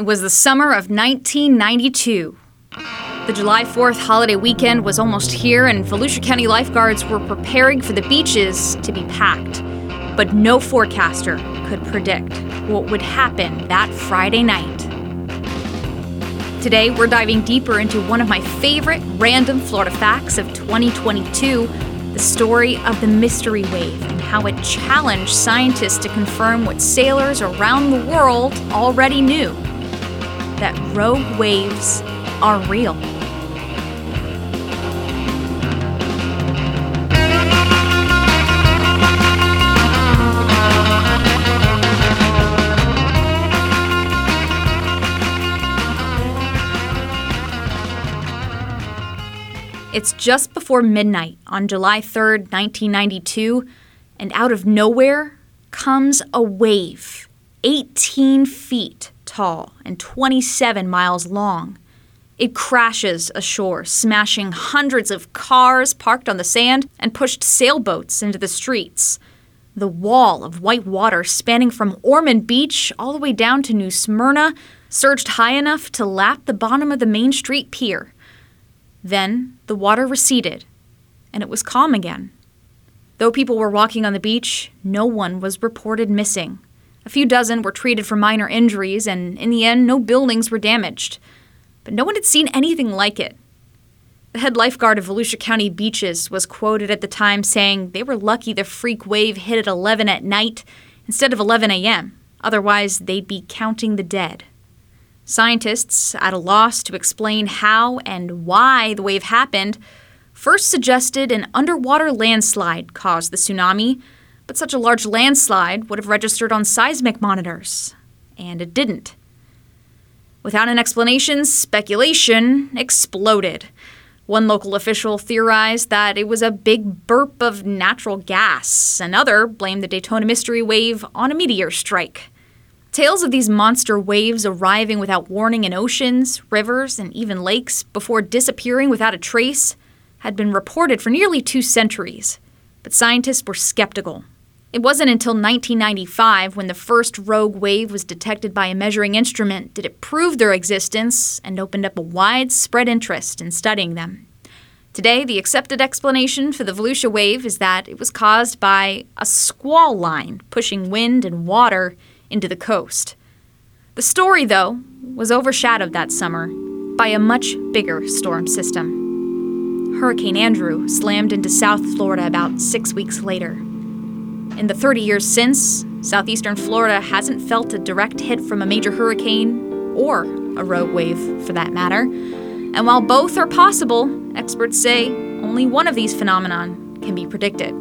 It was the summer of 1992. The July 4th holiday weekend was almost here, and Volusia County lifeguards were preparing for the beaches to be packed. But no forecaster could predict what would happen that Friday night. Today, we're diving deeper into one of my favorite random Florida facts of 2022 the story of the mystery wave and how it challenged scientists to confirm what sailors around the world already knew that rogue waves are real. It's just before midnight on July 3rd, 1992, and out of nowhere comes a wave 18 feet tall and 27 miles long. It crashes ashore, smashing hundreds of cars parked on the sand and pushed sailboats into the streets. The wall of white water spanning from Ormond Beach all the way down to New Smyrna surged high enough to lap the bottom of the Main Street Pier. Then the water receded, and it was calm again. Though people were walking on the beach, no one was reported missing. A few dozen were treated for minor injuries, and in the end, no buildings were damaged. But no one had seen anything like it. The head lifeguard of Volusia County beaches was quoted at the time saying they were lucky the freak wave hit at 11 at night instead of 11 a.m., otherwise, they'd be counting the dead. Scientists, at a loss to explain how and why the wave happened, first suggested an underwater landslide caused the tsunami, but such a large landslide would have registered on seismic monitors. And it didn't. Without an explanation, speculation exploded. One local official theorized that it was a big burp of natural gas. Another blamed the Daytona Mystery Wave on a meteor strike. Tales of these monster waves arriving without warning in oceans, rivers, and even lakes before disappearing without a trace had been reported for nearly two centuries, but scientists were skeptical. It wasn't until 1995, when the first rogue wave was detected by a measuring instrument, did it prove their existence and opened up a widespread interest in studying them. Today, the accepted explanation for the Volusia wave is that it was caused by a squall line pushing wind and water into the coast. The story, though, was overshadowed that summer by a much bigger storm system. Hurricane Andrew slammed into South Florida about six weeks later. In the 30 years since, southeastern Florida hasn't felt a direct hit from a major hurricane or a rogue wave, for that matter. And while both are possible, experts say only one of these phenomenon can be predicted.